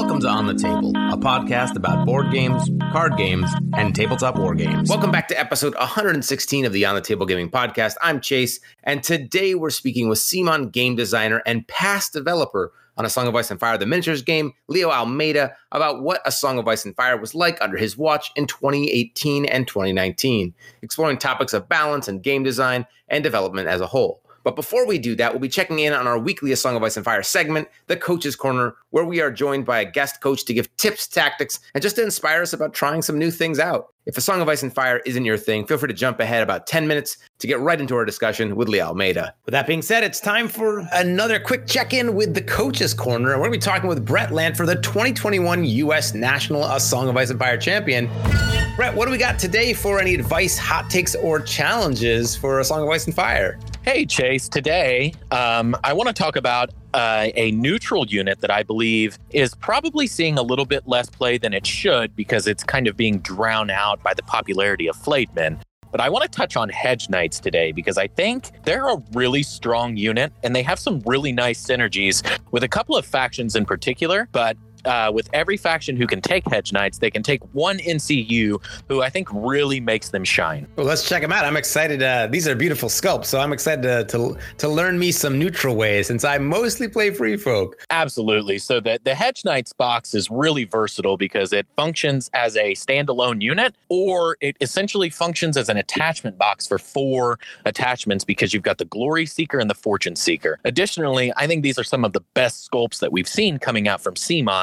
Welcome to On the Table, a podcast about board games, card games, and tabletop war games. Welcome back to episode 116 of the On the Table Gaming Podcast. I'm Chase, and today we're speaking with Simon, game designer and past developer on A Song of Ice and Fire, the miniatures game, Leo Almeida, about what A Song of Ice and Fire was like under his watch in 2018 and 2019, exploring topics of balance and game design and development as a whole. But before we do that, we'll be checking in on our weekly A Song of Ice and Fire segment, the Coach's Corner, where we are joined by a guest coach to give tips, tactics, and just to inspire us about trying some new things out. If A Song of Ice and Fire isn't your thing, feel free to jump ahead about 10 minutes to get right into our discussion with Leo Almeida. With that being said, it's time for another quick check in with the Coach's Corner. And We're going to be talking with Brett Lanford, the 2021 U.S. National A Song of Ice and Fire champion. Brett, what do we got today for any advice, hot takes, or challenges for A Song of Ice and Fire? Hey, Chase. Today, um, I want to talk about uh, a neutral unit that I believe is probably seeing a little bit less play than it should because it's kind of being drowned out by the popularity of Flayed Men. But I want to touch on Hedge Knights today because I think they're a really strong unit and they have some really nice synergies with a couple of factions in particular. But uh, with every faction who can take Hedge Knights, they can take one NCU who I think really makes them shine. Well, let's check them out. I'm excited. Uh, these are beautiful sculpts, so I'm excited to, to, to learn me some neutral ways since I mostly play Free Folk. Absolutely. So the the Hedge Knights box is really versatile because it functions as a standalone unit, or it essentially functions as an attachment box for four attachments because you've got the Glory Seeker and the Fortune Seeker. Additionally, I think these are some of the best sculpts that we've seen coming out from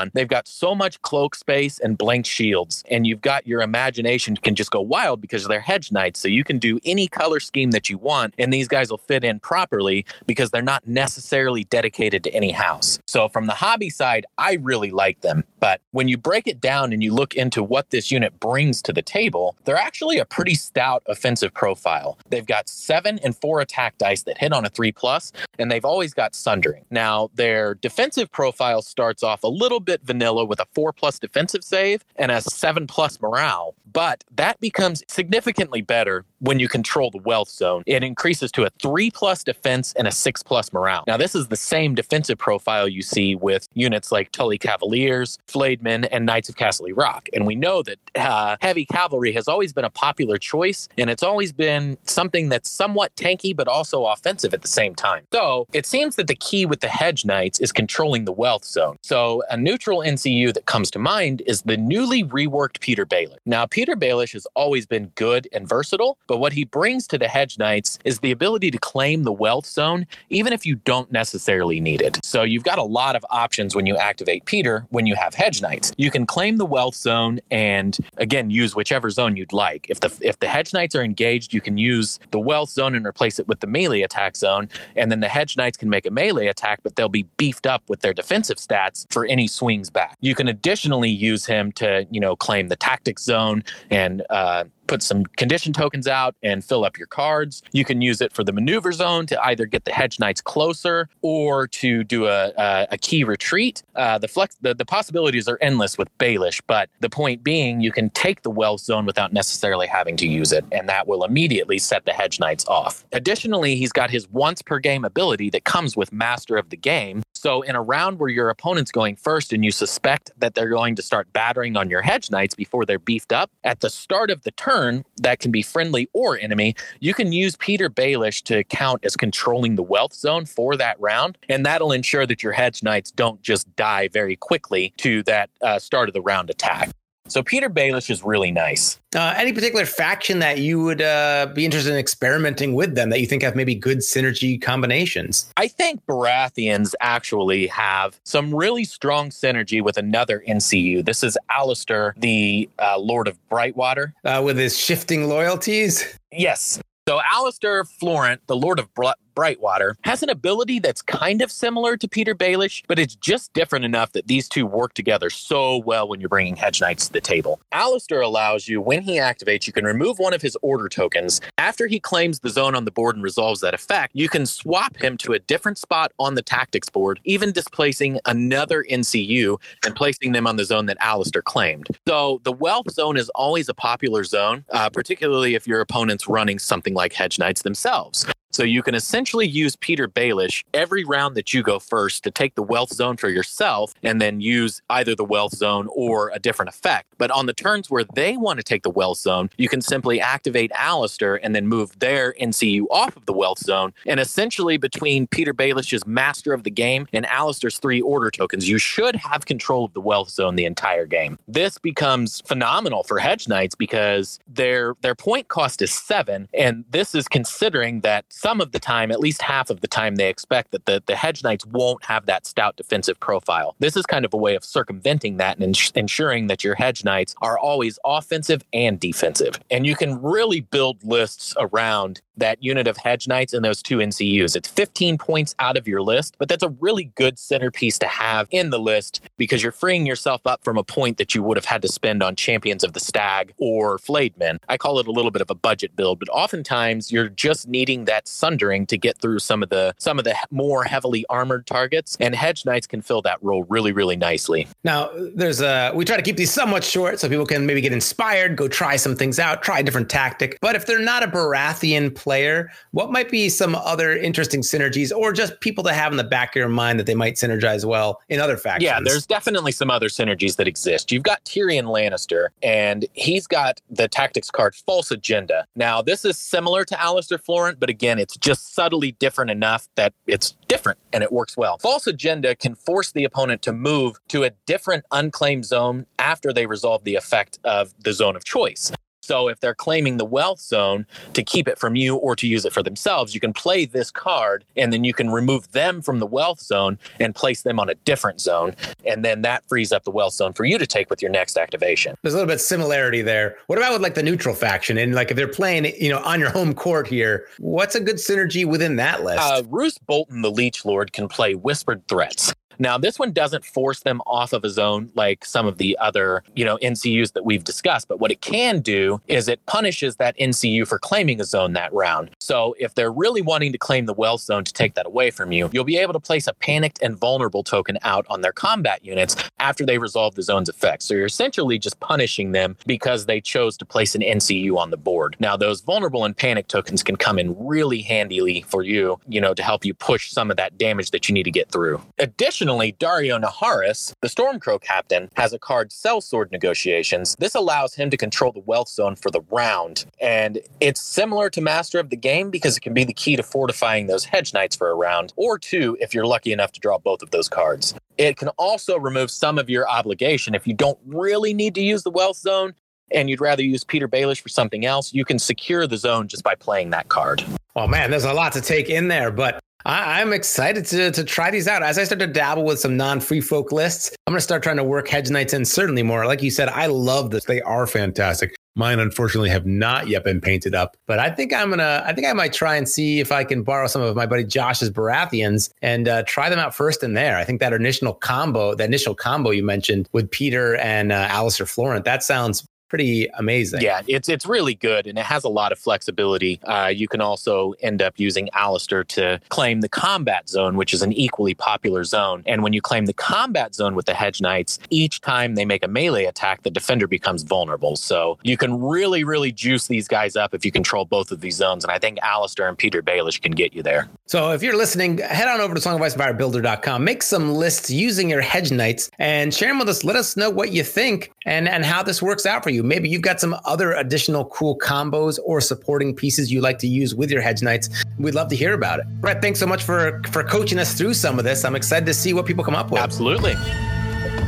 CMON They've got so much cloak space and blank shields, and you've got your imagination can just go wild because they're hedge knights. So you can do any color scheme that you want, and these guys will fit in properly because they're not necessarily dedicated to any house. So from the hobby side, I really like them. But when you break it down and you look into what this unit brings to the table, they're actually a pretty stout offensive profile. They've got seven and four attack dice that hit on a three plus, and they've always got sundering. Now, their defensive profile starts off a little bit vanilla with a four plus defensive save and a seven plus morale, but that becomes significantly better when you control the wealth zone. It increases to a three plus defense and a six plus morale. Now, this is the same defensive profile you see with units like Tully Cavaliers, Flayed Men, and Knights of Casterly Rock. And we know that uh, heavy cavalry has always been a popular choice, and it's always been something that's somewhat tanky but also offensive at the same time. So it seems that the key with the Hedge Knights is controlling the wealth zone. So a neutral NCU that comes to mind is the newly reworked Petyr Baelish. Now, Petyr Baelish has always been good and versatile, but what he brings to the Hedge Knights is the ability to claim the wealth zone, even if you don't necessarily need it. So you've got a lot of options when you activate Petyr when you have Hedge Knights. You can claim the wealth zone and again use whichever zone you'd like. If the if the Hedge Knights are engaged, you can use the wealth zone and replace it with the melee attack zone, and then the Hedge Knights can make a melee attack, but they'll be beefed up with their defensive stats for any swings back. You can additionally use him to you know claim the tactics zone and uh, put some condition tokens out and fill up your cards. You can use it for the maneuver zone to either get the hedge knights closer or to do a, a, a key retreat. Uh, the flex the, the possibilities are endless with Baelish, but the point being you can take the wealth zone without necessarily having to use it, and that will immediately set the hedge knights off. Additionally, he's got his once per game ability that comes with Master of the Game. So in a round where your opponent's going first and you suspect that they're going to start battering on your hedge knights before they're beefed up, at the start of the turn turn that can be friendly or enemy, you can use Petyr Baelish to count as controlling the wealth zone for that round. And that'll ensure that your hedge knights don't just die very quickly to that uh, start of the round attack. So Petyr Baelish is really nice. Uh, any particular faction that you would uh, be interested in experimenting with them that you think have maybe good synergy combinations? I think Baratheons actually have some really strong synergy with another NCU. This is Alester, the uh, Lord of Brightwater. Uh, with his shifting loyalties? Yes. So Alester Florent, the Lord of Brightwater, has an ability that's kind of similar to Petyr Baelish, but it's just different enough that these two work together so well when you're bringing Hedge Knights to the table. Alester allows you, when he activates, you can remove one of his order tokens. After he claims the zone on the board and resolves that effect, you can swap him to a different spot on the tactics board, even displacing another NCU and placing them on the zone that Alester claimed. So the wealth zone is always a popular zone, uh, particularly if your opponent's running something like Hedge Knights themselves. So you can essentially use Petyr Baelish every round that you go first to take the wealth zone for yourself and then use either the wealth zone or a different effect. But on the turns where they want to take the wealth zone, you can simply activate Alester and then move their NCU off of the wealth zone. And essentially, between Petyr Baelish's Master of the Game and Alester's three order tokens, you should have control of the wealth zone the entire game. This becomes phenomenal for Hedge Knights because their their point cost is seven, and this is considering that some of the time, at least half of the time, they expect that the, the Hedge Knights won't have that stout defensive profile. This is kind of a way of circumventing that and ins- ensuring that your Hedge Knights are always offensive and defensive. And you can really build lists around that unit of Hedge Knights and those two NCUs. It's 15 points out of your list, but that's a really good centerpiece to have in the list because you're freeing yourself up from a point that you would have had to spend on Champions of the Stag or Flayed Men. I call it a little bit of a budget build, but oftentimes you're just needing that sundering to get through some of the some of the more heavily armored targets, and Hedge Knights can fill that role really, really nicely. Now, there's a we try to keep these somewhat short so people can maybe get inspired, go try some things out, try a different tactic. But if they're not a Baratheon player, what might be some other interesting synergies or just people to have in the back of your mind that they might synergize well in other factions? Yeah, there's definitely some other synergies that exist. You've got Tyrion Lannister, and he's got the tactics card False Agenda. Now, this is similar to Alester Florent, but again, it's just subtly different enough that it's different and it works well. False Agenda can force the opponent to move to a different unclaimed zone after they resolve the effect of the zone of choice. So if they're claiming the wealth zone to keep it from you or to use it for themselves, you can play this card and then you can remove them from the wealth zone and place them on a different zone. And then that frees up the wealth zone for you to take with your next activation. There's a little bit of similarity there. What about with like the neutral faction? And like if they're playing, you know, on your home court here, what's a good synergy within that list? Uh, Roose Bolton, the Leech Lord, can play Whispered Threats. Now, this one doesn't force them off of a zone like some of the other, you know, NCUs that we've discussed. But what it can do is it punishes that NCU for claiming a zone that round. So if they're really wanting to claim the wealth zone to take that away from you, you'll be able to place a panicked and vulnerable token out on their combat units after they resolve the zone's effects. So you're essentially just punishing them because they chose to place an NCU on the board. Now, those vulnerable and panic tokens can come in really handily for you, you know, to help you push some of that damage that you need to get through. Additionally, Additionally, Daario Naharis, the Stormcrow captain, has a card Sellsword Negotiations. This allows him to control the wealth zone for the round. And it's similar to Master of the Game because it can be the key to fortifying those Hedge Knights for a round, or two if you're lucky enough to draw both of those cards. It can also remove some of your obligation if you don't really need to use the wealth zone and you'd rather use Petyr Baelish for something else, you can secure the zone just by playing that card. Oh man, there's a lot to take in there, but I, am excited to, to try these out. As I start to dabble with some non free folk lists, I'm going to start trying to work Hedge Knights in certainly more. Like you said, I love this. They are fantastic. Mine, unfortunately, have not yet been painted up, but I think I'm gonna. I think I might try and see if I can borrow some of my buddy Josh's Baratheons and uh, try them out first in there. I think that initial combo, that initial combo you mentioned with Petyr and uh, Alester Florent, that sounds pretty amazing. Yeah, it's it's really good and it has a lot of flexibility. Uh, you can also end up using Alester to claim the combat zone, which is an equally popular zone. And when you claim the combat zone with the Hedge Knights, each time they make a melee attack, the defender becomes vulnerable. So you can really, really juice these guys up if you control both of these zones. And I think Alester and Petyr Baelish can get you there. So if you're listening, head on over to songoficebuilder.com, make some lists using your Hedge Knights and share them with us. Let us know what you think and, and how this works out for you you. Maybe you've got some other additional cool combos or supporting pieces you like to use with your Hedge Knights. We'd love to hear about it. Brett, thanks so much for for coaching us through some of this. I'm excited to see what people come up with. Absolutely.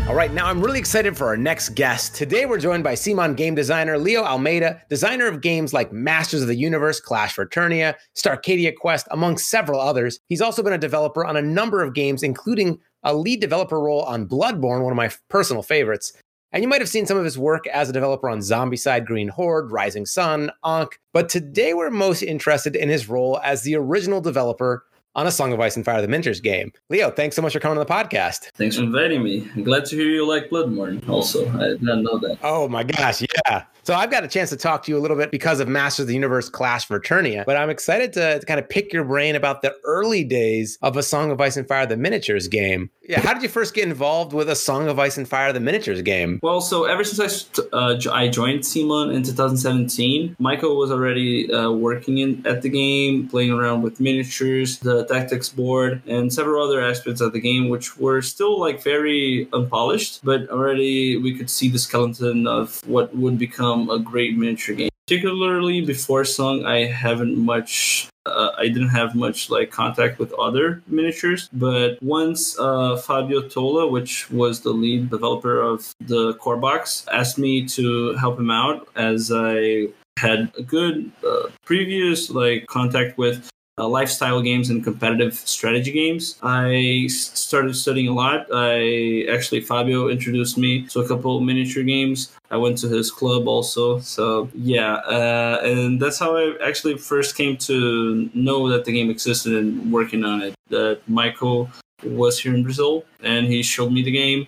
All right, now I'm really excited for our next guest. Today we're joined by CMON game designer Leo Almeida, designer of games like Masters of the Universe, Clash for Eternia, Starcadia Quest, among several others. He's also been a developer on a number of games, including a lead developer role on Bloodborne, one of my personal favorites. And you might have seen some of his work as a developer on Zombicide, Green Horde, Rising Sun, Ankh, but today we're most interested in his role as the original developer on a Song of Ice and Fire the Miniatures game. Leo, thanks so much for coming on the podcast. Thanks for inviting me. I'm glad to hear you like Bloodborne also. I did not know that. Oh my gosh, yeah. So I've got a chance to talk to you a little bit because of Masters of the Universe Clash for Eternia, but I'm excited to, to kind of pick your brain about the early days of a Song of Ice and Fire the Miniatures game. Yeah, how did you first get involved with a Song of Ice and Fire the Miniatures game? Well, so ever since I, uh, I joined Simon in 2017, Michael was already uh, working in at the game, playing around with miniatures, the tactics board, and several other aspects of the game, which were still like very unpolished, but already we could see the skeleton of what would become a great miniature game. Particularly before Song, I haven't much uh, I didn't have much like contact with other miniatures, but once uh, Fabio Tola, which was the lead developer of the core box, asked me to help him out as I had a good uh, previous like contact with uh, lifestyle games and competitive strategy games. I started studying a lot. I actually Fabio introduced me to a couple miniature games. I went to his club also. So yeah, uh, and that's how I actually first came to know that the game existed and working on it. That Michael was here in Brazil and he showed me the game.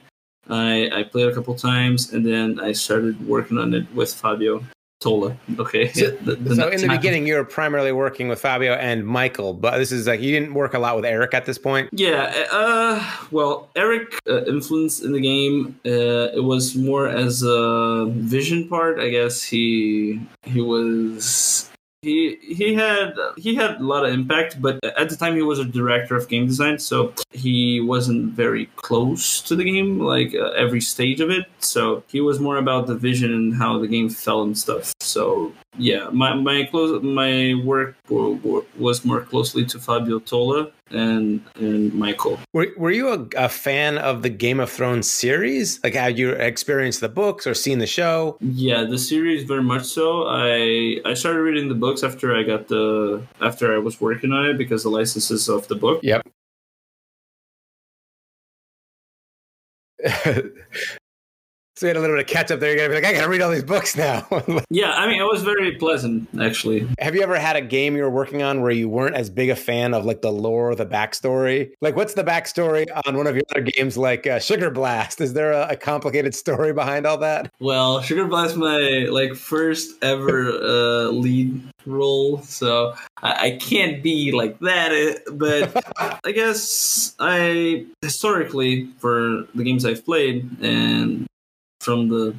I, I played a couple times and then I started working on it with Fabio. Tola. Okay. So, the, the so in the beginning, you were primarily working with Fabio and Michael, but this is like you didn't work a lot with Eric at this point. Yeah. Uh, well, Eric uh, influence in the game. Uh, it was more as a vision part, I guess. He he was he he had he had a lot of impact but at the time he was a director of game design so he wasn't very close to the game like uh, every stage of it. So he was more about the vision and how the game felt and stuff so yeah my my close my work was more closely to fabio tola and and Michael. Were, were you a, a, fan of the Game of Thrones series? Like, had you experienced the books or seen the show? Yeah, the series very much so. I I started reading the books after I got the after I was working on it because the licenses of the book. Yep. So you had a little bit of catch up there. You're gonna be like, I gotta read all these books now. yeah, I mean, it was very pleasant actually. Have you ever had a game you were working on where you weren't as big a fan of like the lore, the backstory? Like, what's the backstory on one of your other games, like uh, Sugar Blast? Is there a, a, complicated story behind all that? Well, Sugar Blast, my like first ever uh, lead role, so I, I can't be like that. Uh, but I guess I historically for the games I've played and from the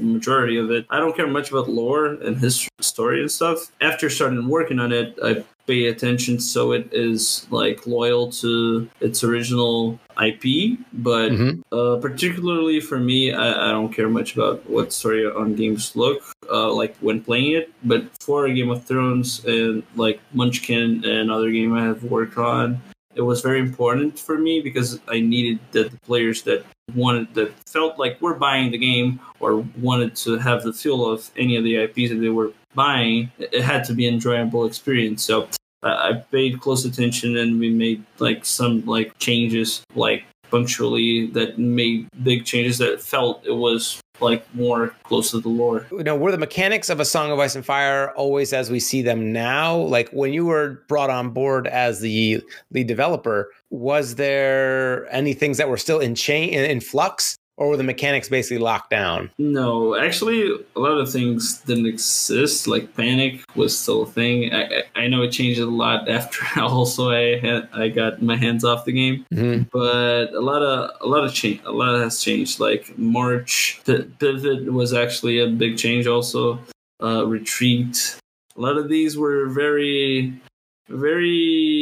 majority of it. I don't care much about lore and history, story and stuff. After starting working on it, I pay attention so it is like loyal to its original IP. But mm-hmm. uh, particularly for me, I, I, don't care much about what story on games look uh, like when playing it. But for Game of Thrones and like Munchkin and other game I have worked on, it was very important for me because I needed that the players that wanted that felt like we're buying the game or wanted to have the feel of any of the IPs that they were buying, it had to be an enjoyable experience. So I paid close attention and we made like some like changes like punctually that made big changes that felt it was like more close to the lore. Know, were the mechanics of a Song of Ice and Fire always as we see them now? Like when you were brought on board as the lead developer, was there any things that were still in chain in flux? Or were the mechanics basically locked down? No, actually, a lot of things didn't exist. Like panic was still a thing. I, I know it changed a lot after. Also, I had I got my hands off the game, mm-hmm. but a lot of a lot of change. A lot has changed. Like March, pivot was actually a big change. Also, uh, retreat. A lot of these were very very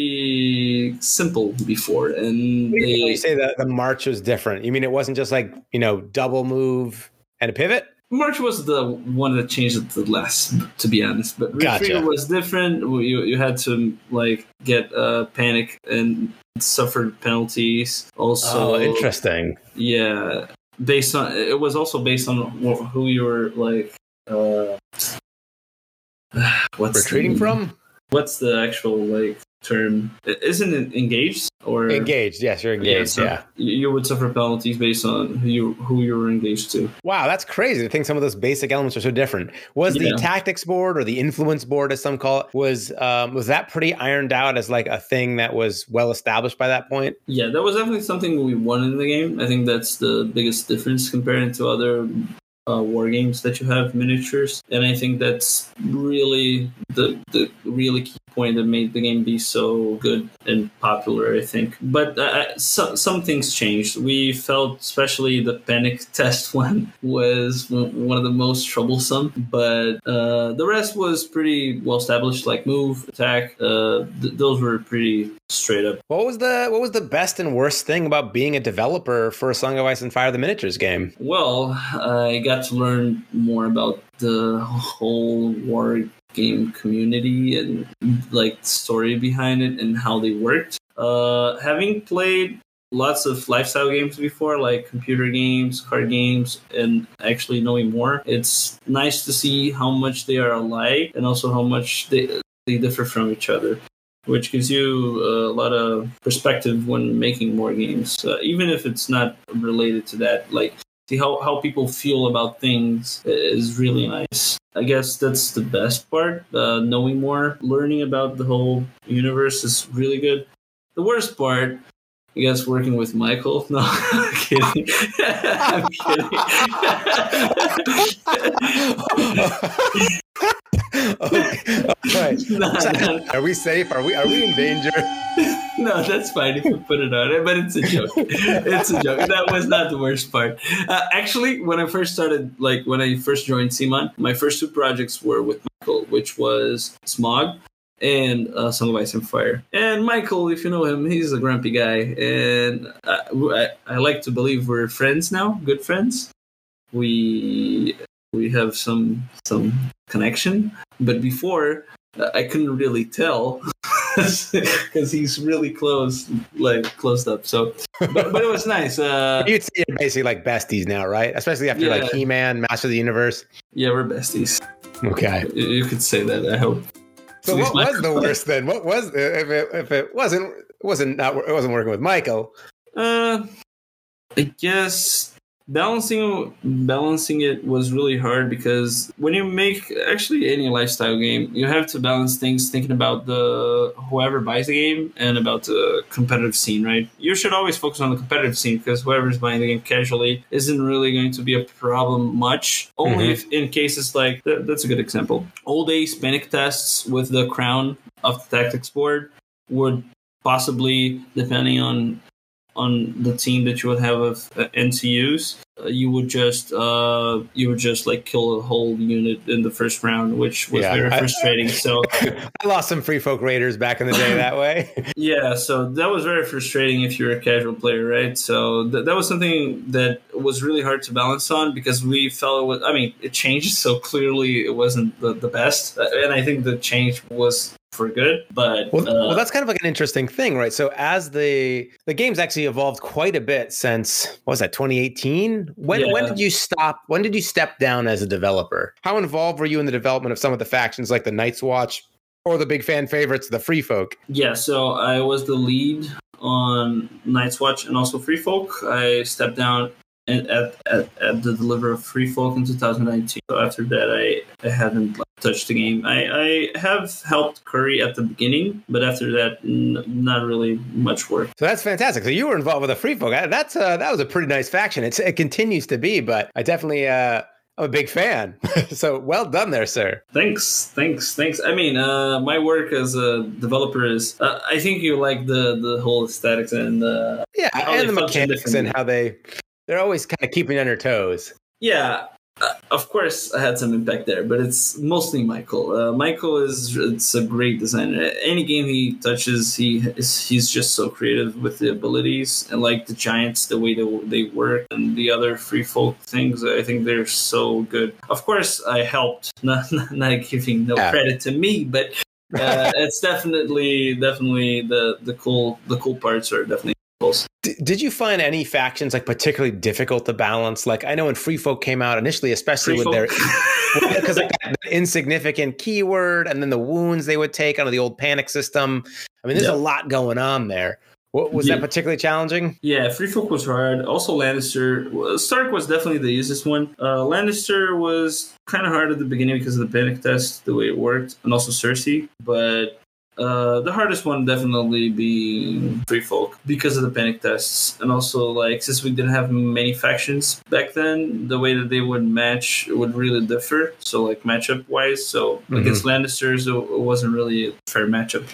simple before and they you say that the march was different. You mean it wasn't just like you know double move and a pivot? March was the one that changed it the less to be honest but gotcha. was different. You, you had to like get uh panic and suffered penalties also. Oh interesting. Yeah based on it was also based on who you were like uh what's retreating from? what's the actual like term. Isn't it engaged or engaged? Yes, you're engaged. so yeah. You would suffer penalties based on who you who you were engaged to. Wow, that's crazy. I think some of those basic elements are so different. Was Yeah. the tactics board or the influence board, as some call it, was um, was that pretty ironed out as like a thing that was well established by that point? Yeah, that was definitely something we wanted in the game. I think that's the biggest difference compared to other uh, war games that you have miniatures, and I think that's really the the really key point that made the game be so good and popular. I think, but uh, so, some things changed. We felt, especially the panic test one was one of the most troublesome, but uh, the rest was pretty well established. Like move, attack, uh, th- those were pretty straight up. What was the what was the best and worst thing about being a developer for a Song of Ice and Fire the miniatures game? Well, I got to learn more about the whole war game community and like story behind it and how they worked. Uh, having played lots of lifestyle games before, like computer games, card games, and actually knowing more, it's nice to see how much they are alike and also how much they they differ from each other. Which gives you a lot of perspective when making more games, uh, even if it's not related to that. Like see how, how people feel about things is really nice. I guess that's the best part. Uh, knowing more, learning about the whole universe is really good. The worst part, I guess, working with Michael. No, I'm kidding. I'm kidding. okay. All right. Are we safe? Are we are we in danger? no, that's fine if you put it on it, but it's a joke. It's a joke. That was not the worst part. Uh, actually, when I first started, like when I first joined Simon, my first two projects were with Michael, which was Smog and uh, Song of Ice and Fire. And Michael, if you know him, he's a grumpy guy, and I, I, I like to believe we're friends now, good friends. We we have some some connection, but before uh, I couldn't really tell because he's really close, like closed up. So, but, but it was nice. Uh, You'd say you're basically like besties now, right? Especially after like He Man, Master of the Universe. yeah, we're besties. Okay. You- You could say that. I hope. So At what was the worst then? What was if it if it wasn't wasn't not it wasn't working with Michael? Uh, I guess balancing balancing it was really hard because when you make actually any lifestyle game, you have to balance things thinking about the whoever buys the game and about the competitive scene, right? You should always focus on the competitive scene because whoever's buying the game casually isn't really going to be a problem much. Only Mhm. if in cases like that, that's a good example. Old days panic tests with the crown of the tactics board would possibly, depending on on the team that you would have of uh, NCUs, uh, you would just uh, you would just like kill a whole unit in the first round, which was Yeah, very I- frustrating. so I lost some free folk raiders back in the day that way. yeah, so that was very frustrating if you're a casual player, right? So th- that was something that was really hard to balance on because we felt it was. I mean, it changed, so clearly it wasn't the, the best, Uh, and I think the change was for good. But Well, uh, well, that's kind of like an interesting thing, right? So as the the game's actually evolved quite a bit since what was that 2018? When when did you stop? When did you step down as a developer? How involved were you in the development of some of the factions like the Night's Watch or the big fan favorites, the Free Folk? Yeah, so I was the lead on Night's Watch and also Free Folk. I stepped down at, at, at, at the deliver of Free Folk in 2019. So after that, I, I haven't like, touched the game. I, I have helped Curry at the beginning, but after that, n- not really much work. So that's fantastic. So you were involved with the Free Folk. That's uh, that was a pretty nice faction. It's, it continues to be, but I definitely uh, I'm a big fan. so well done there, sir. Thanks, thanks, thanks. I mean, uh, my work as a developer is. Uh, I think you like the the whole aesthetics and uh, Yeah, and the mechanics and how they they're always kind of keeping on your toes. Yeah, uh, of course I had some impact there, but it's mostly Michael. Uh, Michael is it's a great designer. Any game he touches, he is he's just so creative with the abilities and like the giants, the way they they work, and the other free folk things. I think they're so good. Of course, I helped, not not giving no Yeah. credit to me, but. uh, it's definitely definitely the the cool the cool parts are definitely. D- did you find any factions like particularly difficult to balance? Like I know when Free Folk came out initially, especially Free with their because like that insignificant keyword and then the wounds they would take under the old panic system. I mean, there's Yeah. a lot going on there. What, was Yeah. that particularly challenging? Yeah, Free Folk was hard. Also, Lannister. Stark was definitely the easiest one. Uh, Lannister was kind of hard at the beginning because of the panic test, the way it worked, and also Cersei. But uh, the hardest one definitely being Free Folk because of the panic tests, and also like since we didn't have many factions back then, the way that they would match would really differ. So like matchup wise, so Mhm. against Lannisters, it wasn't really a fair matchup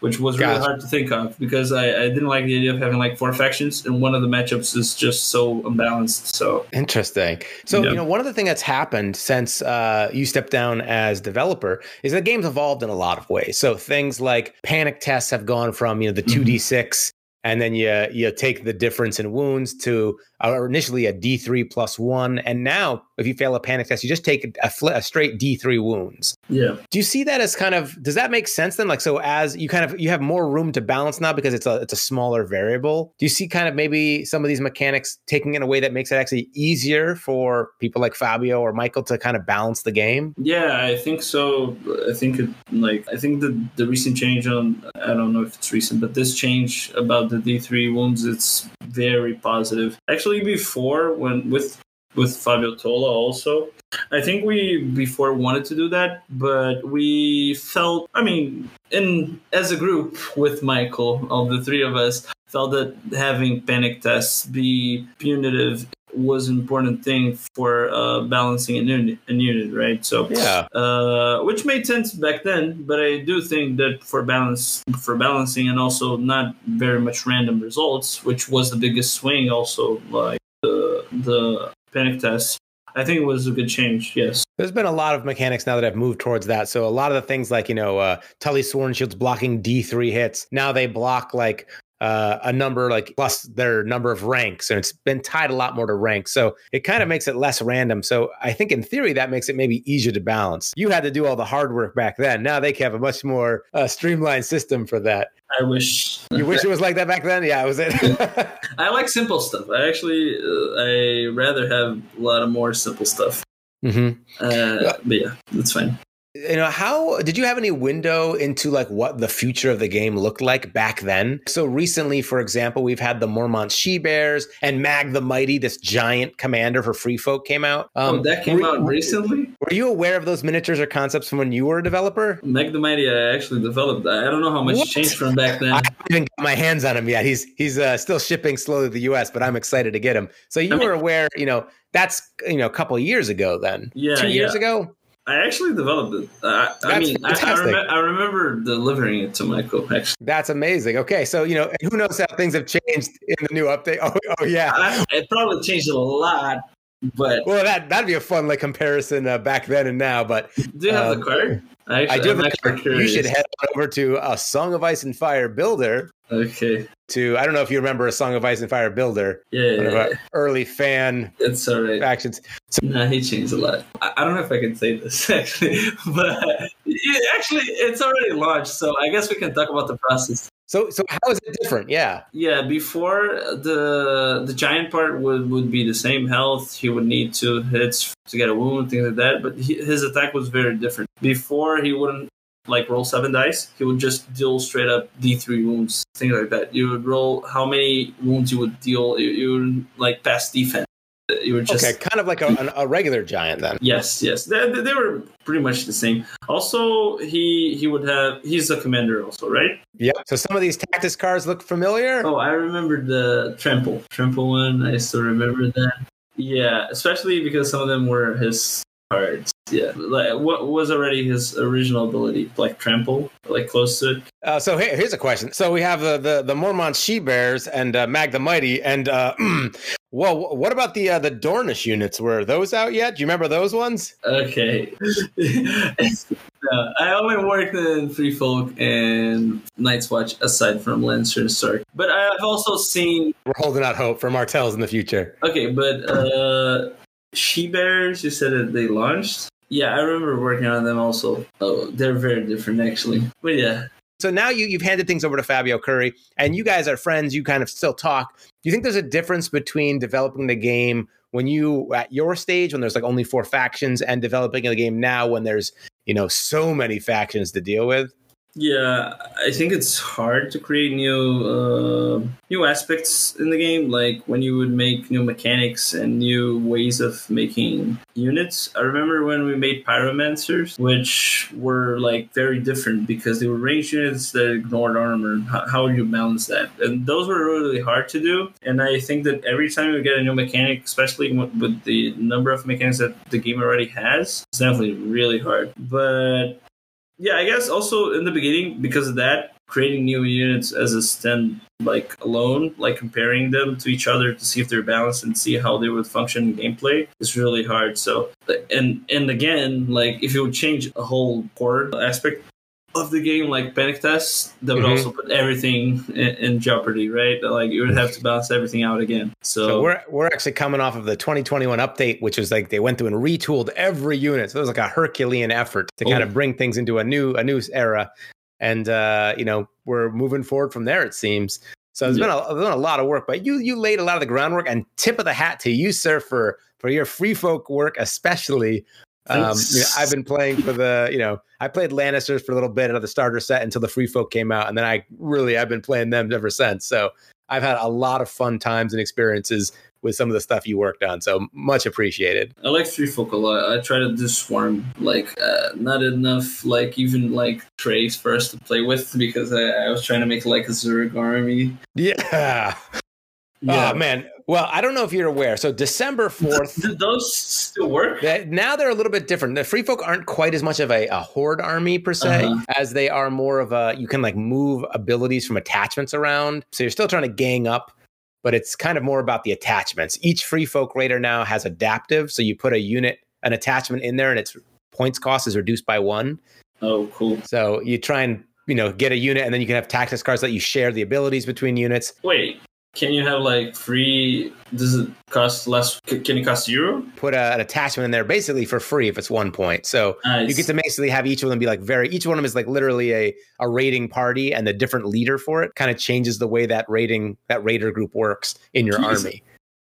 which was really Gotcha. hard to think of because I, I didn't like the idea of having like four factions and one of the matchups is just so unbalanced. So Interesting. So, Yeah. you know, one of the things that's happened since uh, you stepped down as developer is the game's evolved in a lot of ways. So, things like panic tests have gone from, you know, the Mhm. 2d6 and then you you take the difference in wounds to uh, initially a D3 plus one. And now, if you fail a panic test, you just take a, fl- a straight D3 wounds. yeah, Do you see that as kind of does that make sense then? Like so as you kind of you have more room to balance now because it's a it's a smaller variable. Do you see kind of maybe some of these mechanics taking in a way that makes it actually easier for people like Fabio or Michael to kind of balance the game? yeah, I think so. I think it like I think the the recent change on I don't know if it's recent, but this change about the D three wounds it's very positive. Actually, before when with with Fabio Tola also. I think we before wanted to do that, but we felt I mean, in as a group with Michael, all the three of us, felt that having panic tests be punitive was an important thing for uh, balancing a unit, a unit, right? So Yeah. uh, which made sense back then. But I do think that for balance, for balancing, and also not very much random results, which was the biggest swing. Also, like the the panic test, I think it was a good change. Yes. There's been a lot of mechanics now that have moved towards that. So a lot of the things like, you know, uh, Tully Sworn Shields blocking D3 hits, now they block like uh, a number like plus their number of ranks. And it's been tied a lot more to ranks. So it kind of makes it less random. So I think in theory, that makes it maybe easier to balance. You had to do all the hard work back then. Now they have a much more uh, streamlined system for that. I wish. You wish it was like that back then? Yeah, it was it? I like simple stuff. I actually, uh, I rather have a lot of more simple stuff. hmm Uh, but yeah, that's fine. You know how did you have any window into like what the future of the game looked like back then so recently for example we've had the mormont she bears and mag the mighty this giant commander for free folk came out oh, that came were- out recently. were you aware of those miniatures or concepts from when you were a developer mag the Mighty, I actually developed. I don't know how much What? changed from back then. I haven't even got my hands on him yet. He's he's uh, still shipping slowly to the U.S., but I'm excited to get him. So you I mean- were aware, you know, that's you know a couple of years ago. Then Yeah, two years yeah. ago. I actually developed it. Uh, I mean, I, I, remem- I remember delivering it to Michael. Actually, That's amazing. Okay, so you know, who knows how things have changed in the new update? Oh, oh yeah. I, it probably changed a lot, but Well, that that'd be a fun like comparison uh, back then and now. But do you have Um, the card? I, actually, I do have I'm the card. You should head over to a Song of Ice and Fire Builder. Okay. To I don't know if you remember a Song of Ice and Fire Builder, Yeah, one of yeah, our yeah. early fan it's all right. actions. Nah, he changed a lot. I, I don't know if I can say this actually, but actually, it's already launched, so I guess we can talk about the process. So so how is it different? Yeah. Yeah, before the the giant part would, would be the same health. He would need two hits to get a wound, things like that. But he, his attack was very different. Before he wouldn't like roll seven dice. He would just deal straight up D three wounds, things like that. You would roll how many wounds you would deal. You, you would like pass defense. You would just okay, kind of like a, a regular giant then. Yes, yes, they, they were pretty much the same. Also, he he would have he's a commander also, right? Yep. So some of these tactics cards look familiar. Oh, I remember the trample trample one. I still remember that. Yeah, especially because some of them were his cards. Yeah, like what was already his original ability, like trample, like close to it. Uh, so here, here's a question. So we have the the, the Mormont she bears and uh, Mag the Mighty, and uh, well, what about the uh, the Dornish units? Were those out yet? Do you remember those ones? Okay. No, I only worked in Free Folk and Night's Watch aside from Lancer and Stark. But I've also seen We're holding out hope for Martells in the future. Okay, but uh She Bears, you said that they launched? Yeah, I remember working on them also. Oh, they're very different actually. But yeah. So now you, you've handed things over to Fabio Curry, and you guys are friends. You kind of still talk. Do you think there's a difference between developing the game when you at your stage when there's like only four factions and developing the game now when there's you know so many factions to deal with? Yeah, I think it's hard to create new uh, new aspects in the game. Like when you would make new mechanics and new ways of making units. I remember when we made pyromancers, which were like very different because they were ranged units that ignored armor. How, how would you balance that? And those were really hard to do. And I think that every time you get a new mechanic, especially with the number of mechanics that the game already has, it's definitely really hard. But yeah, I guess also in the beginning because of that, creating new units as a stand like alone, like comparing them to each other to see if they're balanced and see how they would function in gameplay is really hard. So and and again, like if you would change a whole core aspect of the game like panic tests that would mm-hmm. also put everything in, in, jeopardy right? Like you would have to balance everything out again. So, so, we're we're actually coming off of the 2021 update which was like they went through and retooled every unit. So it was like a herculean effort to kind of bring things into a new a new era. And uh you know we're moving forward from there it seems. So it's yeah. been, a, been a lot of work but you you laid a lot of the groundwork and tip of the hat to you sir for for your free folk work especially um, you know, I've been playing for the, you know, I played Lannisters for a little bit out of the starter set until the Free Folk came out, and then I really I've been playing them ever since. So I've had a lot of fun times and experiences with some of the stuff you worked on. So much appreciated. I like Free Folk a lot. I try to do Swarm, like uh, not enough, like even like trays for us to play with because I, I was trying to make like a Zerg army. Yeah. Yeah. Oh man. Well, I don't know if you're aware. So December 4th. Do those still work? now they're a little bit different. The free folk aren't quite as much of a, a horde army per se, uh-huh. as they are more of a you can like move abilities from attachments around. So you're still trying to gang up, but it's kind of more about the attachments. Each free folk raider now has adaptive. So you put a unit, an attachment in there and its points cost is reduced by one. Oh, cool. So you try and you know get a unit and then you can have tactics cards that you share the abilities between units wait can you have like free? Does it cost less? Can it cost zero? Put a, an attachment in there basically for free if it's one point. So nice. you get to basically have each of them be like very. Each one of them is like literally a a raiding party, and the different leader for it kind of changes the way that raiding that raider group works in your Jeez. army.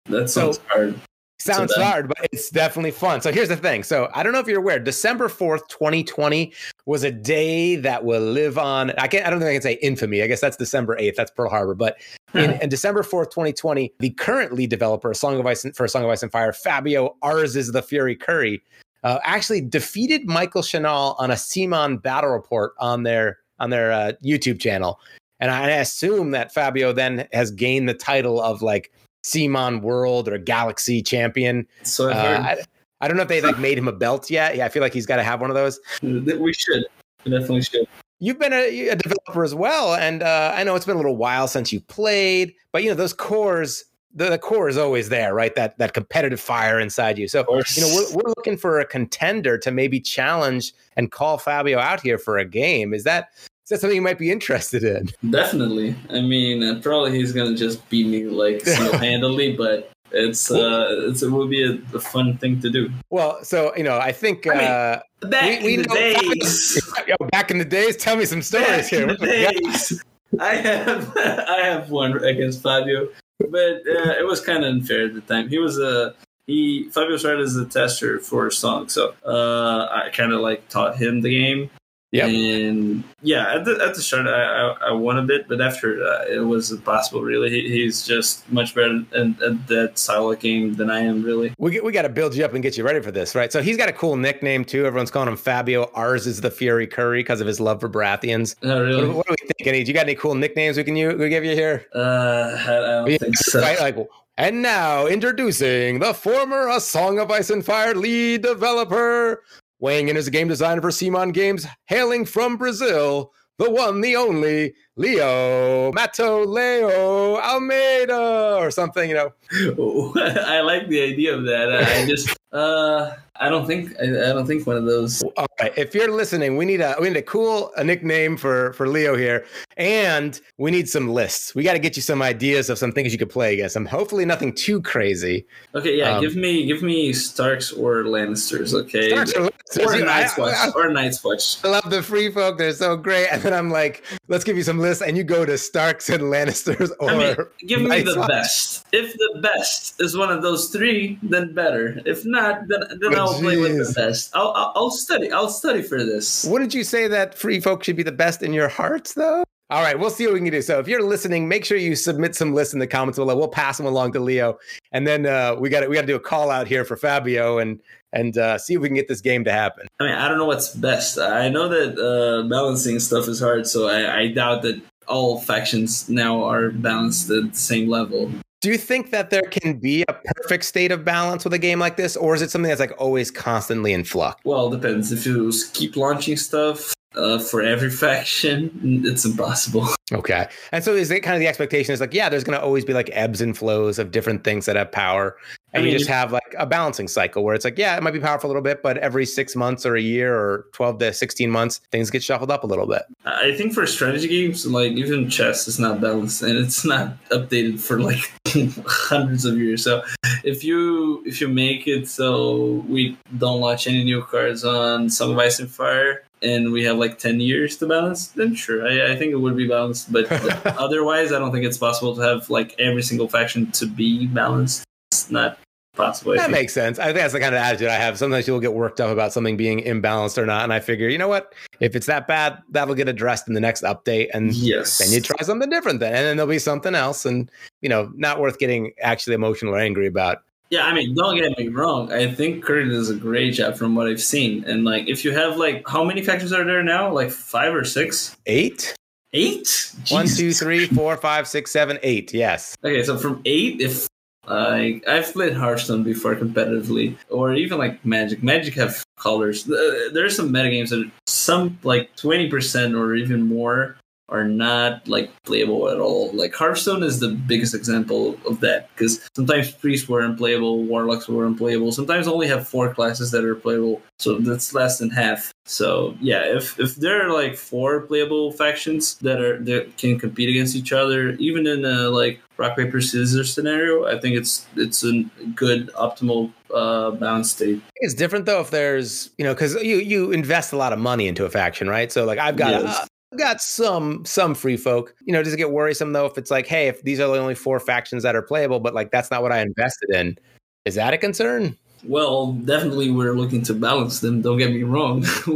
That sounds so, hard. Sounds hard, but it's definitely fun. So here's the thing. So I don't know if you're aware, December 4th, 2020 was a day that will live on. I can't I don't think I can say infamy. I guess that's December 8th. That's Pearl Harbor. But in, in December 4th, 2020, the current lead developer, Song of Ice for Song of Ice and Fire, Fabio Ours is the Fury Curry, uh, actually defeated Michael Shinall on a CMON battle report on their on their uh, YouTube channel. And I assume that Fabio then has gained the title of like CMON World or Galaxy Champion. So uh, I, I, don't know if they like made him a belt yet. Yeah, I feel like he's got to have one of those. We should. We definitely should. You've been a, a developer as well, and uh, I know it's been a little while since you played, but you know those cores. The, the core is always there, right? That that competitive fire inside you. So you know we're, we're looking for a contender to maybe challenge and call Fabio out here for a game. Is that is that something you might be interested in? Definitely. I mean, uh, probably he's gonna just beat me like single handedly, but it's uh, it's, it will be a, a, fun thing to do. Well, so you know, I think I mean, uh, back we, we in the days, back in the days. Tell me some stories back here. In the days, I have I have one against Fabio, but uh, it was kind of unfair at the time. He was a he Fabio started as a tester for a song, so uh, I kind of like taught him the game. Yeah, and yeah, at the at the start I, I, I won a bit, but after uh, it was impossible. Really, he, he's just much better at, at that style of game than I am. Really, we we got to build you up and get you ready for this, right? So he's got a cool nickname too. Everyone's calling him Fabio. Ours is the Fury Curry because of his love for Baratheons. Oh, really? What, what do we think? Any? Do you got any cool nicknames we can you we give you here? Uh, I don't yeah, think so. Right, like. And now introducing the former A Song of Ice and Fire lead developer, weighing in as a game designer for CMON Games, hailing from Brazil, the one, the only, Leo Mato Leo Almeida, or something, you know. I like the idea of that. I just, uh, I don't think I, I, don't think one of those. All right, if you're listening, we need a we need a cool a nickname for for Leo here, and we need some lists. We got to get you some ideas of some things you could play against him. Hopefully, nothing too crazy. Okay, yeah, um, give me give me Starks or Lannisters. Okay, Starks or, Lannisters. or Night's Watch I, I, or Night's Watch. I love the free folk; they're so great. And then I'm like, let's give you some lists, and you go to Starks and Lannisters or. I mean, give me Night's the Watch. best. If the best is one of those three, then better. If not, then then I'll I'll play with the best. I'll, I'll, I'll study. I'll study for this. Wouldn't you say that free folk should be the best in your hearts, though? All right, we'll see what we can do. So if you're listening, make sure you submit some lists in the comments below. We'll pass them along to Leo, and then uh, we got we got to do a call out here for Fabio and and uh, see if we can get this game to happen. I mean, I don't know what's best. I know that uh, balancing stuff is hard, so I, I doubt that all factions now are balanced at the same level. Do you think that there can be a perfect state of balance with a game like this, or is it something that's like always constantly in flux? Well, it depends. If you keep launching stuff, uh, for every faction, it's impossible. Okay. And so is it kind of the expectation is like, yeah, there's going to always be like ebbs and flows of different things that have power. And I mean, you just have like a balancing cycle where it's like, yeah, it might be powerful a little bit, but every six months or a year or 12 to 16 months, things get shuffled up a little bit. I think for strategy games, like even chess is not balanced and it's not updated for like hundreds of years. So if you if you make it so we don't launch any new cards on Song of Ice and Fire, and we have like 10 years to balance, then sure, I, I think it would be balanced. But otherwise, I don't think it's possible to have like every single faction to be balanced. It's not possible. That makes sense. I think that's the kind of attitude I have. Sometimes you'll get worked up about something being imbalanced or not. And I figure, you know what? If it's that bad, that'll get addressed in the next update. And yes. then you try something different then. And then there'll be something else. And, you know, not worth getting actually emotional or angry about. Yeah, I mean, don't get me wrong. I think Kurt does a great job from what I've seen. And like, if you have like, how many factors are there now? Like five or six? Eight. Eight? Jesus One, two, three, four, five, six, seven, eight. Yes. Okay, so from eight, if like I've played Hearthstone before competitively, or even like Magic. Magic have colors. Uh, There's some metagames that some like twenty percent or even more are not like playable at all. Like Hearthstone is the biggest example of that because sometimes priests were unplayable, warlocks were unplayable. Sometimes only have four classes that are playable, so that's less than half. So yeah, if if there are like four playable factions that are that can compete against each other, even in a like rock paper scissors scenario, I think it's it's a good optimal uh, balance state. It's different though if there's you know because you you invest a lot of money into a faction, right? So like I've got yes got some some free folk. You know, does it get worrisome though if it's like, hey, if these are the only four factions that are playable, but like that's not what I invested in? Is that a concern? Well, definitely we're looking to balance them. Don't get me wrong.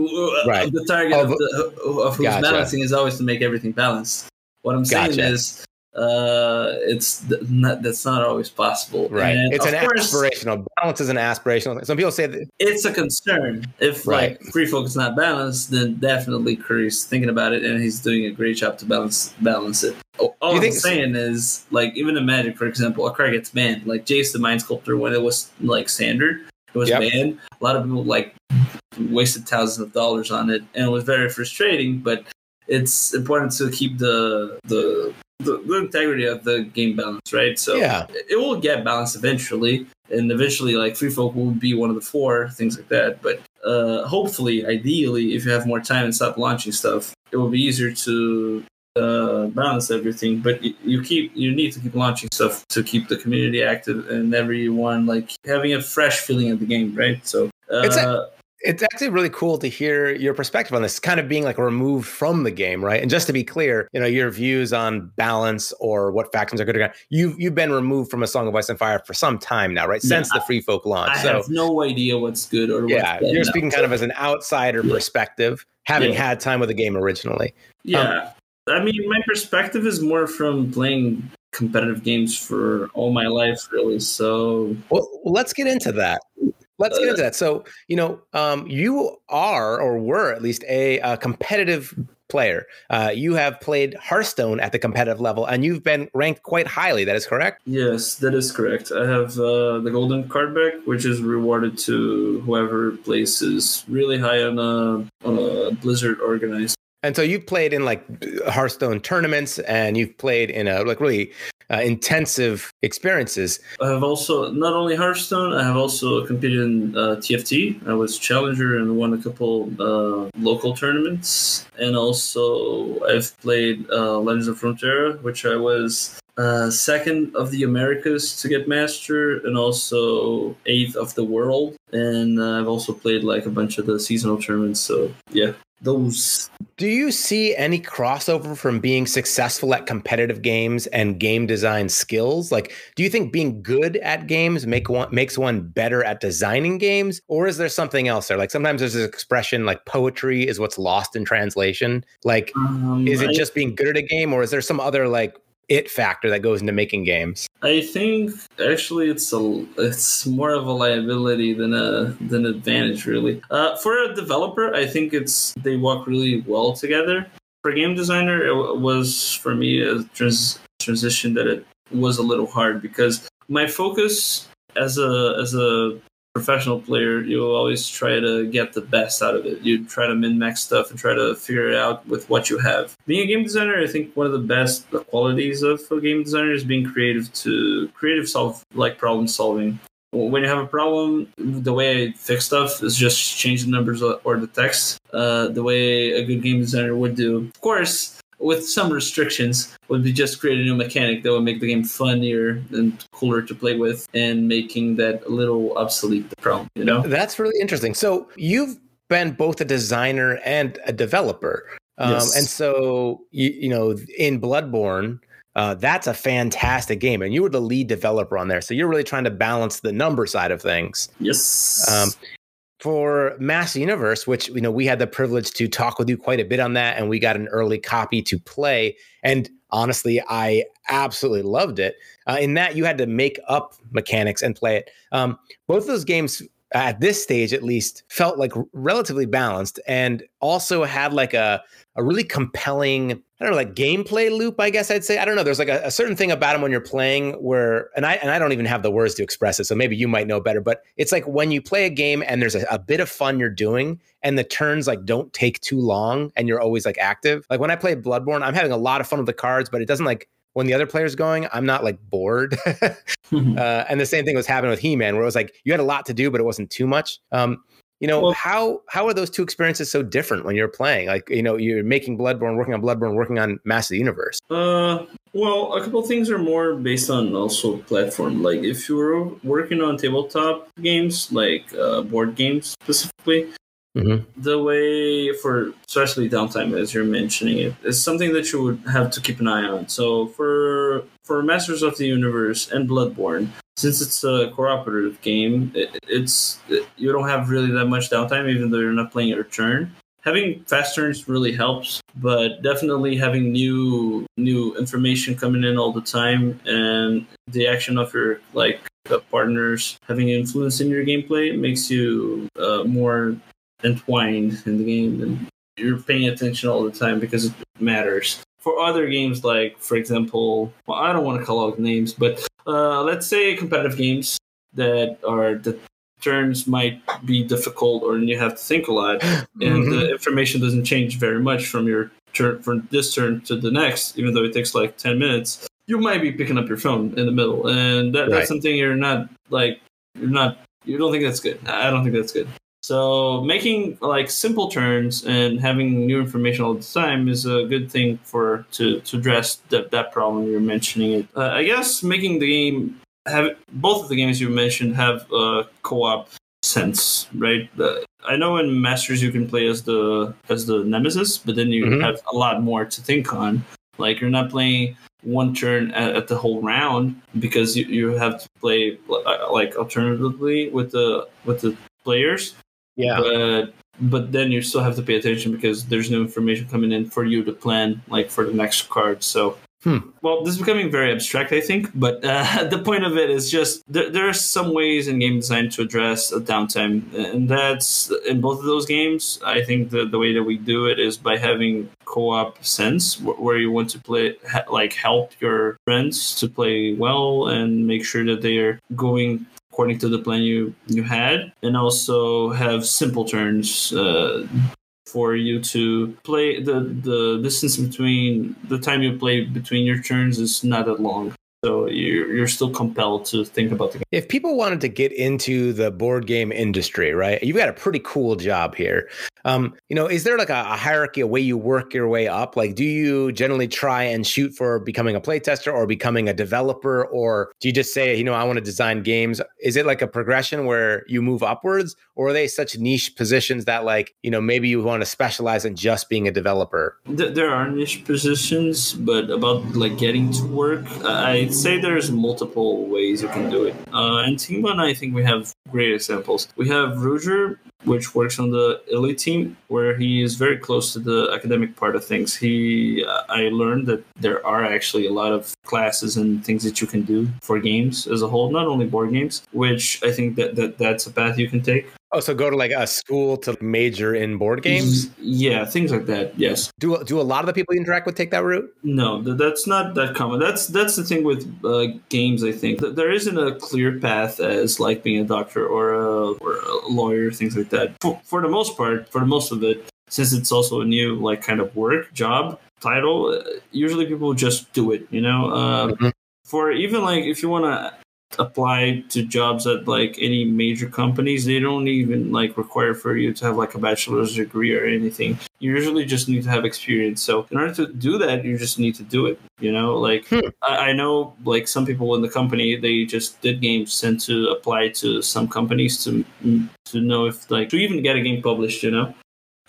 right. the target oh, of, the, of who's gotcha. balancing is always to make everything balanced. What I'm saying gotcha. is uh, it's not, that's not always possible. Right. And it's an course, aspirational balance is an aspirational. Some people say that it's a concern. If right. like free folk is not balanced, then definitely Curry's thinking about it, and he's doing a great job to balance balance it. All I'm think, saying is like even in Magic, for example, a card gets banned. Like Jace the Mind Sculptor when it was like standard, it was yep. banned. A lot of people like wasted thousands of dollars on it, and it was very frustrating. But it's important to keep the the the, the, integrity of the game balance, right? So yeah. it will get balanced eventually, and eventually, like free folk will be one of the four things like that. But uh, hopefully, ideally, if you have more time and stop launching stuff, it will be easier to uh, balance everything. But you keep you need to keep launching stuff to keep the community active and everyone like having a fresh feeling of the game, right? So. Uh, it's actually really cool to hear your perspective on this, kind of being like removed from the game, right? And just to be clear, you know, your views on balance or what factions are good or bad. You've you've been removed from a Song of Ice and Fire for some time now, right? Since the Free Folk launch. I so, have no idea what's good or yeah. you're speaking kind of as an outsider yeah. perspective, having yeah. had time with the game originally. Yeah, um, I mean, my perspective is more from playing competitive games for all my life, really. So, well, let's get into that. Let's get into that. So, you know, um, you are or were at least a, a competitive player. Uh, you have played Hearthstone at the competitive level, and you've been ranked quite highly. That is correct. Yes, that is correct. I have uh, the golden card back, which is rewarded to whoever places really high on a on a Blizzard organized. And so you've played in like Hearthstone tournaments, and you've played in a like really uh, intensive experiences. I have also not only Hearthstone, I have also competed in uh, TFT. I was challenger and won a couple uh, local tournaments, and also I've played uh, Legends of Runeterra, which I was uh, second of the Americas to get master, and also eighth of the world. And I've also played like a bunch of the seasonal tournaments. So yeah, those. Do you see any crossover from being successful at competitive games and game design skills? Like, do you think being good at games make one makes one better at designing games, or is there something else there? Like sometimes there's this expression like poetry is what's lost in translation. Like, um, is it I, just being good at a game, or is there some other like it factor that goes into making games? I think actually it's a it's more of a liability than a than an advantage really. Uh, for a developer, I think it's they work really well together. For a game designer, it was for me a trans- transition that it was a little hard because my focus as a as a professional player, you'll always try to get the best out of it. You try to min max stuff and try to figure it out with what you have. Being a game designer, I think one of the best qualities of a game designer is being creative to creative solve like problem solving. When you have a problem, the way I fix stuff is just change the numbers or the text, uh, the way a good game designer would do. Of course, with some restrictions, would be just create a new mechanic that would make the game funnier and cooler to play with, and making that a little obsolete the problem. You know, that's really interesting. So you've been both a designer and a developer, um, yes. and so you, you know in Bloodborne. Uh, that's a fantastic game, and you were the lead developer on there. So you're really trying to balance the number side of things. Yes. Um, for Mass Universe, which you know we had the privilege to talk with you quite a bit on that, and we got an early copy to play. And honestly, I absolutely loved it. Uh, in that, you had to make up mechanics and play it. Um, both those games at this stage at least felt like relatively balanced and also had like a a really compelling I don't know like gameplay loop I guess I'd say. I don't know. There's like a, a, certain thing about them when you're playing where and I and I don't even have the words to express it so maybe you might know better but it's like when you play a game and there's a, a bit of fun you're doing and the turns like don't take too long and you're always like active. Like when I play Bloodborne I'm having a lot of fun with the cards but it doesn't like when the other player's going, I'm not like bored. mm-hmm. uh, and the same thing was happening with He-Man, where it was like you had a lot to do, but it wasn't too much. Um, you know well, how how are those two experiences so different when you're playing? Like you know you're making Bloodborne, working on Bloodborne, working on Master the Universe. Uh, well, a couple things are more based on also platform. Like if you're working on tabletop games, like uh, board games specifically, Mm-hmm. The way for especially downtime, as you're mentioning it, is something that you would have to keep an eye on. So for for Masters of the Universe and Bloodborne, since it's a cooperative game, it, it's it, you don't have really that much downtime, even though you're not playing your turn. Having fast turns really helps, but definitely having new new information coming in all the time and the action of your like partners having influence in your gameplay makes you uh, more entwined in the game and you're paying attention all the time because it matters. For other games, like for example, well, I don't want to call out names, but uh, let's say competitive games that are the turns might be difficult or you have to think a lot, and mm-hmm. the information doesn't change very much from your turn from this turn to the next, even though it takes like ten minutes. You might be picking up your phone in the middle, and that, right. that's something you're not like you're not you don't think that's good. I don't think that's good. So making like simple turns and having new information all the time is a good thing for to to address that that problem you're mentioning. It. Uh, I guess making the game have both of the games you mentioned have a co-op sense, right? Uh, I know in Masters you can play as the as the Nemesis, but then you mm-hmm. have a lot more to think on. Like you're not playing one turn at, at the whole round because you, you have to play uh, like alternatively with the with the players yeah. But but then you still have to pay attention because there's no information coming in for you to plan like for the next card. So Hmm. Well, this is becoming very abstract, I think, but uh, the point of it is just there, there, are some ways in game design to address a downtime, and that's in both of those games. I think the, the way that we do it is by having co-op sense, where you want to play like help your friends to play well and make sure that they are going according to the plan you you had, and also have simple turns uh, for you to play. the The distance between the time you play between your turns is not that long. So you're, you're still compelled to think about the game. If people wanted to get into the board game industry, right? You've got a pretty cool job here. Um, you know, is there like a, a, hierarchy, a way you work your way up? Like, do you generally try and shoot for becoming a playtester or becoming a developer, or do you just say, you know, I want to design games? Is it like a progression where you move upwards, or are they such niche positions that, like, you know, maybe you want to specialize in just being a developer? There are niche positions, but about like getting to work, I'd say there's multiple ways you can do it. Uh, and CMON, I think we have great examples. We have Ruger, which works on the elite team, where he is very close to the academic part of things. He, uh, I learned that there are actually a lot of classes and things that you can do for games as a whole, not only board games, which I think that, that that's a path you can take. Oh, so go to like a school to major in board games? Yeah, things like that. Yes. Do do a lot of the people you interact with take that route? No, that's not that common. That's that's the thing with uh, games. I think there isn't a clear path as like being a doctor or a, or a lawyer, things like that. For, for the most part, for the most of it, since it's also a new like kind of work job title, uh, usually people just do it. You know. Uh, mm-hmm. For even like if you want to apply to jobs at like any major companies they don't even like require for you to have like a bachelor's degree or anything. You usually just need to have experience. So in order to do that you just need to do it you know? Like hmm. I, I, know like some people in the company they just did games and to apply to some companies to to know if like to even get a game published you know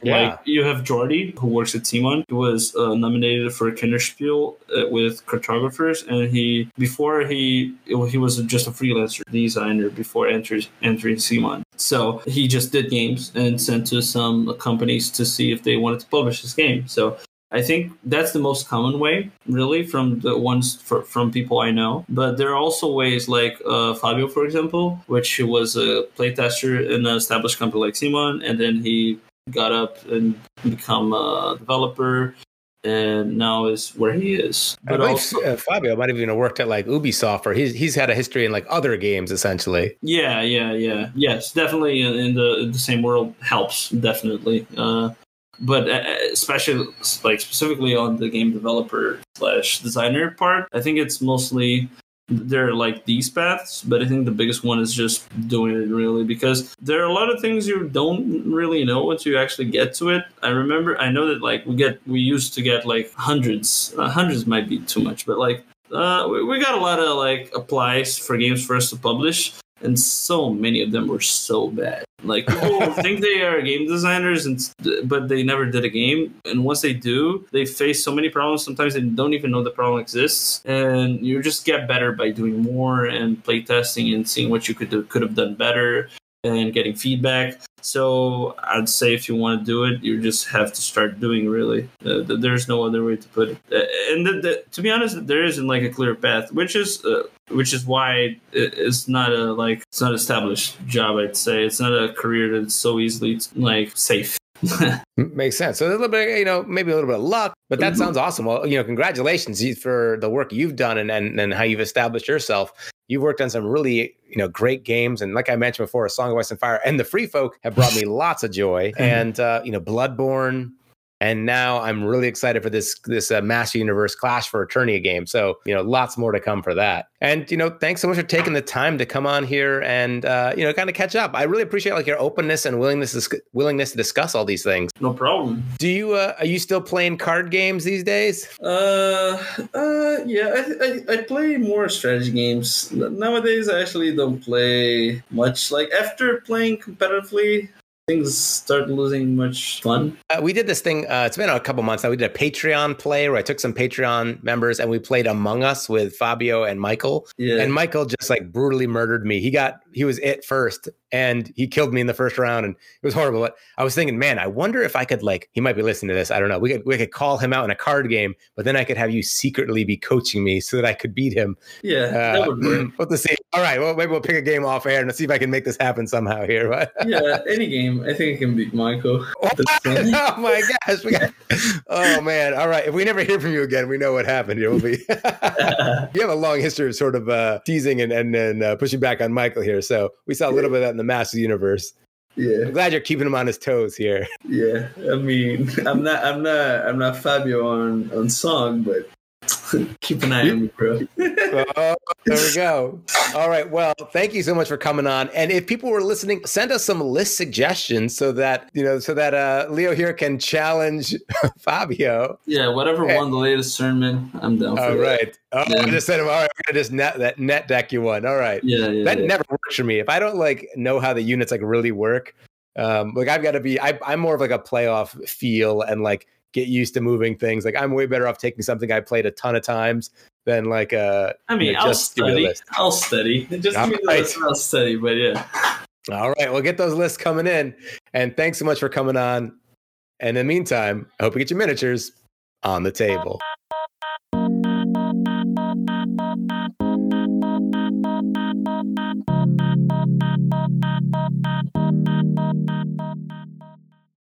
yeah. Like you have Jordy, who works at CMON. He was uh, nominated for Kennerspiel uh, with cartographers, and he before he he was just a freelancer designer before enters, entering CMON. So he just did games and sent to some companies to see if they wanted to publish his game. So I think that's the most common way, really, from the ones for, from people I know. But there are also ways like uh, Fabio, for example, which he was a playtester in an established company like CMON, and then he got up and become a developer and now is where he is. But I also, uh, Fabio might have even worked at like Ubisoft, or he's he's had a history in like other games, essentially. Yeah, yeah, yeah. Yes, definitely in the in the same world helps definitely. Uh, but uh, especially like specifically on the game developer slash designer part, I think it's mostly there are like these paths, but I think the biggest one is just doing it really because there are a lot of things you don't really know once you actually get to it. I remember, I know that like we get, we used to get like hundreds, uh, hundreds might be too much, but like uh, we, we got a lot of like applies for games for us to publish and so many of them were so bad. Like oh, people think they are game designers, and but they never did a game. And once they do, they face so many problems. Sometimes they don't even know the problem exists, and you just get better by doing more and playtesting and seeing what you could do, could have done better and getting feedback. So I'd say if you want to do it, you just have to start doing. Really, uh, there's no other way to put it. Uh, and the, the, to be honest, there isn't like a clear path, which is uh, which is why it's not a like it's not established job. I'd say it's not a career that's so easily like safe. Makes sense. So a little bit, you know, maybe a little bit of luck, but that mm-hmm. sounds awesome. Well, you know, congratulations for the work you've done and, and and how you've established yourself. You've worked on some really, you know, great games, and like I mentioned before, A Song of Ice and Fire and the Free Folk have brought me lots of joy. Mm-hmm. And uh, you know, Bloodborne, and now I'm really excited for this this uh, Master Universe Clash for Eternia game. So you know, lots more to come for that. And you know, thanks so much for taking the time to come on here and uh, you know, kind of catch up. I really appreciate like your openness and willingness to, willingness to discuss all these things. No problem. Do you uh, are you still playing card games these days? Uh, uh, yeah, I, I, I play more strategy games nowadays. I actually don't play much. Like after playing competitively, things start losing much fun. Uh, we did this thing. Uh, it's been a couple months now. We did a Patreon play where I took some Patreon members and we played Among Us with Fabio and Michael. Yeah. And Michael just like brutally murdered me. He got he was it first, and he killed me in the first round, and it was horrible. But I was thinking, man, I wonder if I could like he might be listening to this. I don't know. We could we could call him out in a card game, but then I could have you secretly be coaching me so that I could beat him. Yeah, uh, that would work. We'll see. All right, well maybe we'll pick a game off air and see if I can make this happen somehow here. yeah, any game. I think I can beat Michael. oh my gosh! Got, oh man! All right, if we never hear from you again, we know what happened. You'll be. you have a long history of sort of uh, teasing and and, and uh, pushing back on Michael here, so we saw a little bit of that in the Master Universe. Yeah. I'm glad you're keeping him on his toes here. Yeah. I mean, I'm not I'm not I'm not Fabio on on song, but Keep an eye on me, bro. oh, there we go. All right. Well, thank you so much for coming on. And if people were listening, send us some list suggestions so that you know, so that uh, Leo here can challenge Fabio. Yeah, whatever okay. won the latest sermon, I'm down. All for right. Oh, yeah. I just said, all right, we're gonna just net that net deck you won. All right. Yeah, yeah. That yeah. never works for me. If I don't like know how the units like really work, um, like I've got to be. I, I'm more of like a playoff feel and like get used to moving things. Like I'm way better off taking something I played a ton of times than like uh I mean, you know, I'll study. I'll study. Just give me the list, I'll study, but yeah. All right, we'll get those lists coming in. And thanks so much for coming on. And in the meantime, I hope you get your miniatures on the table.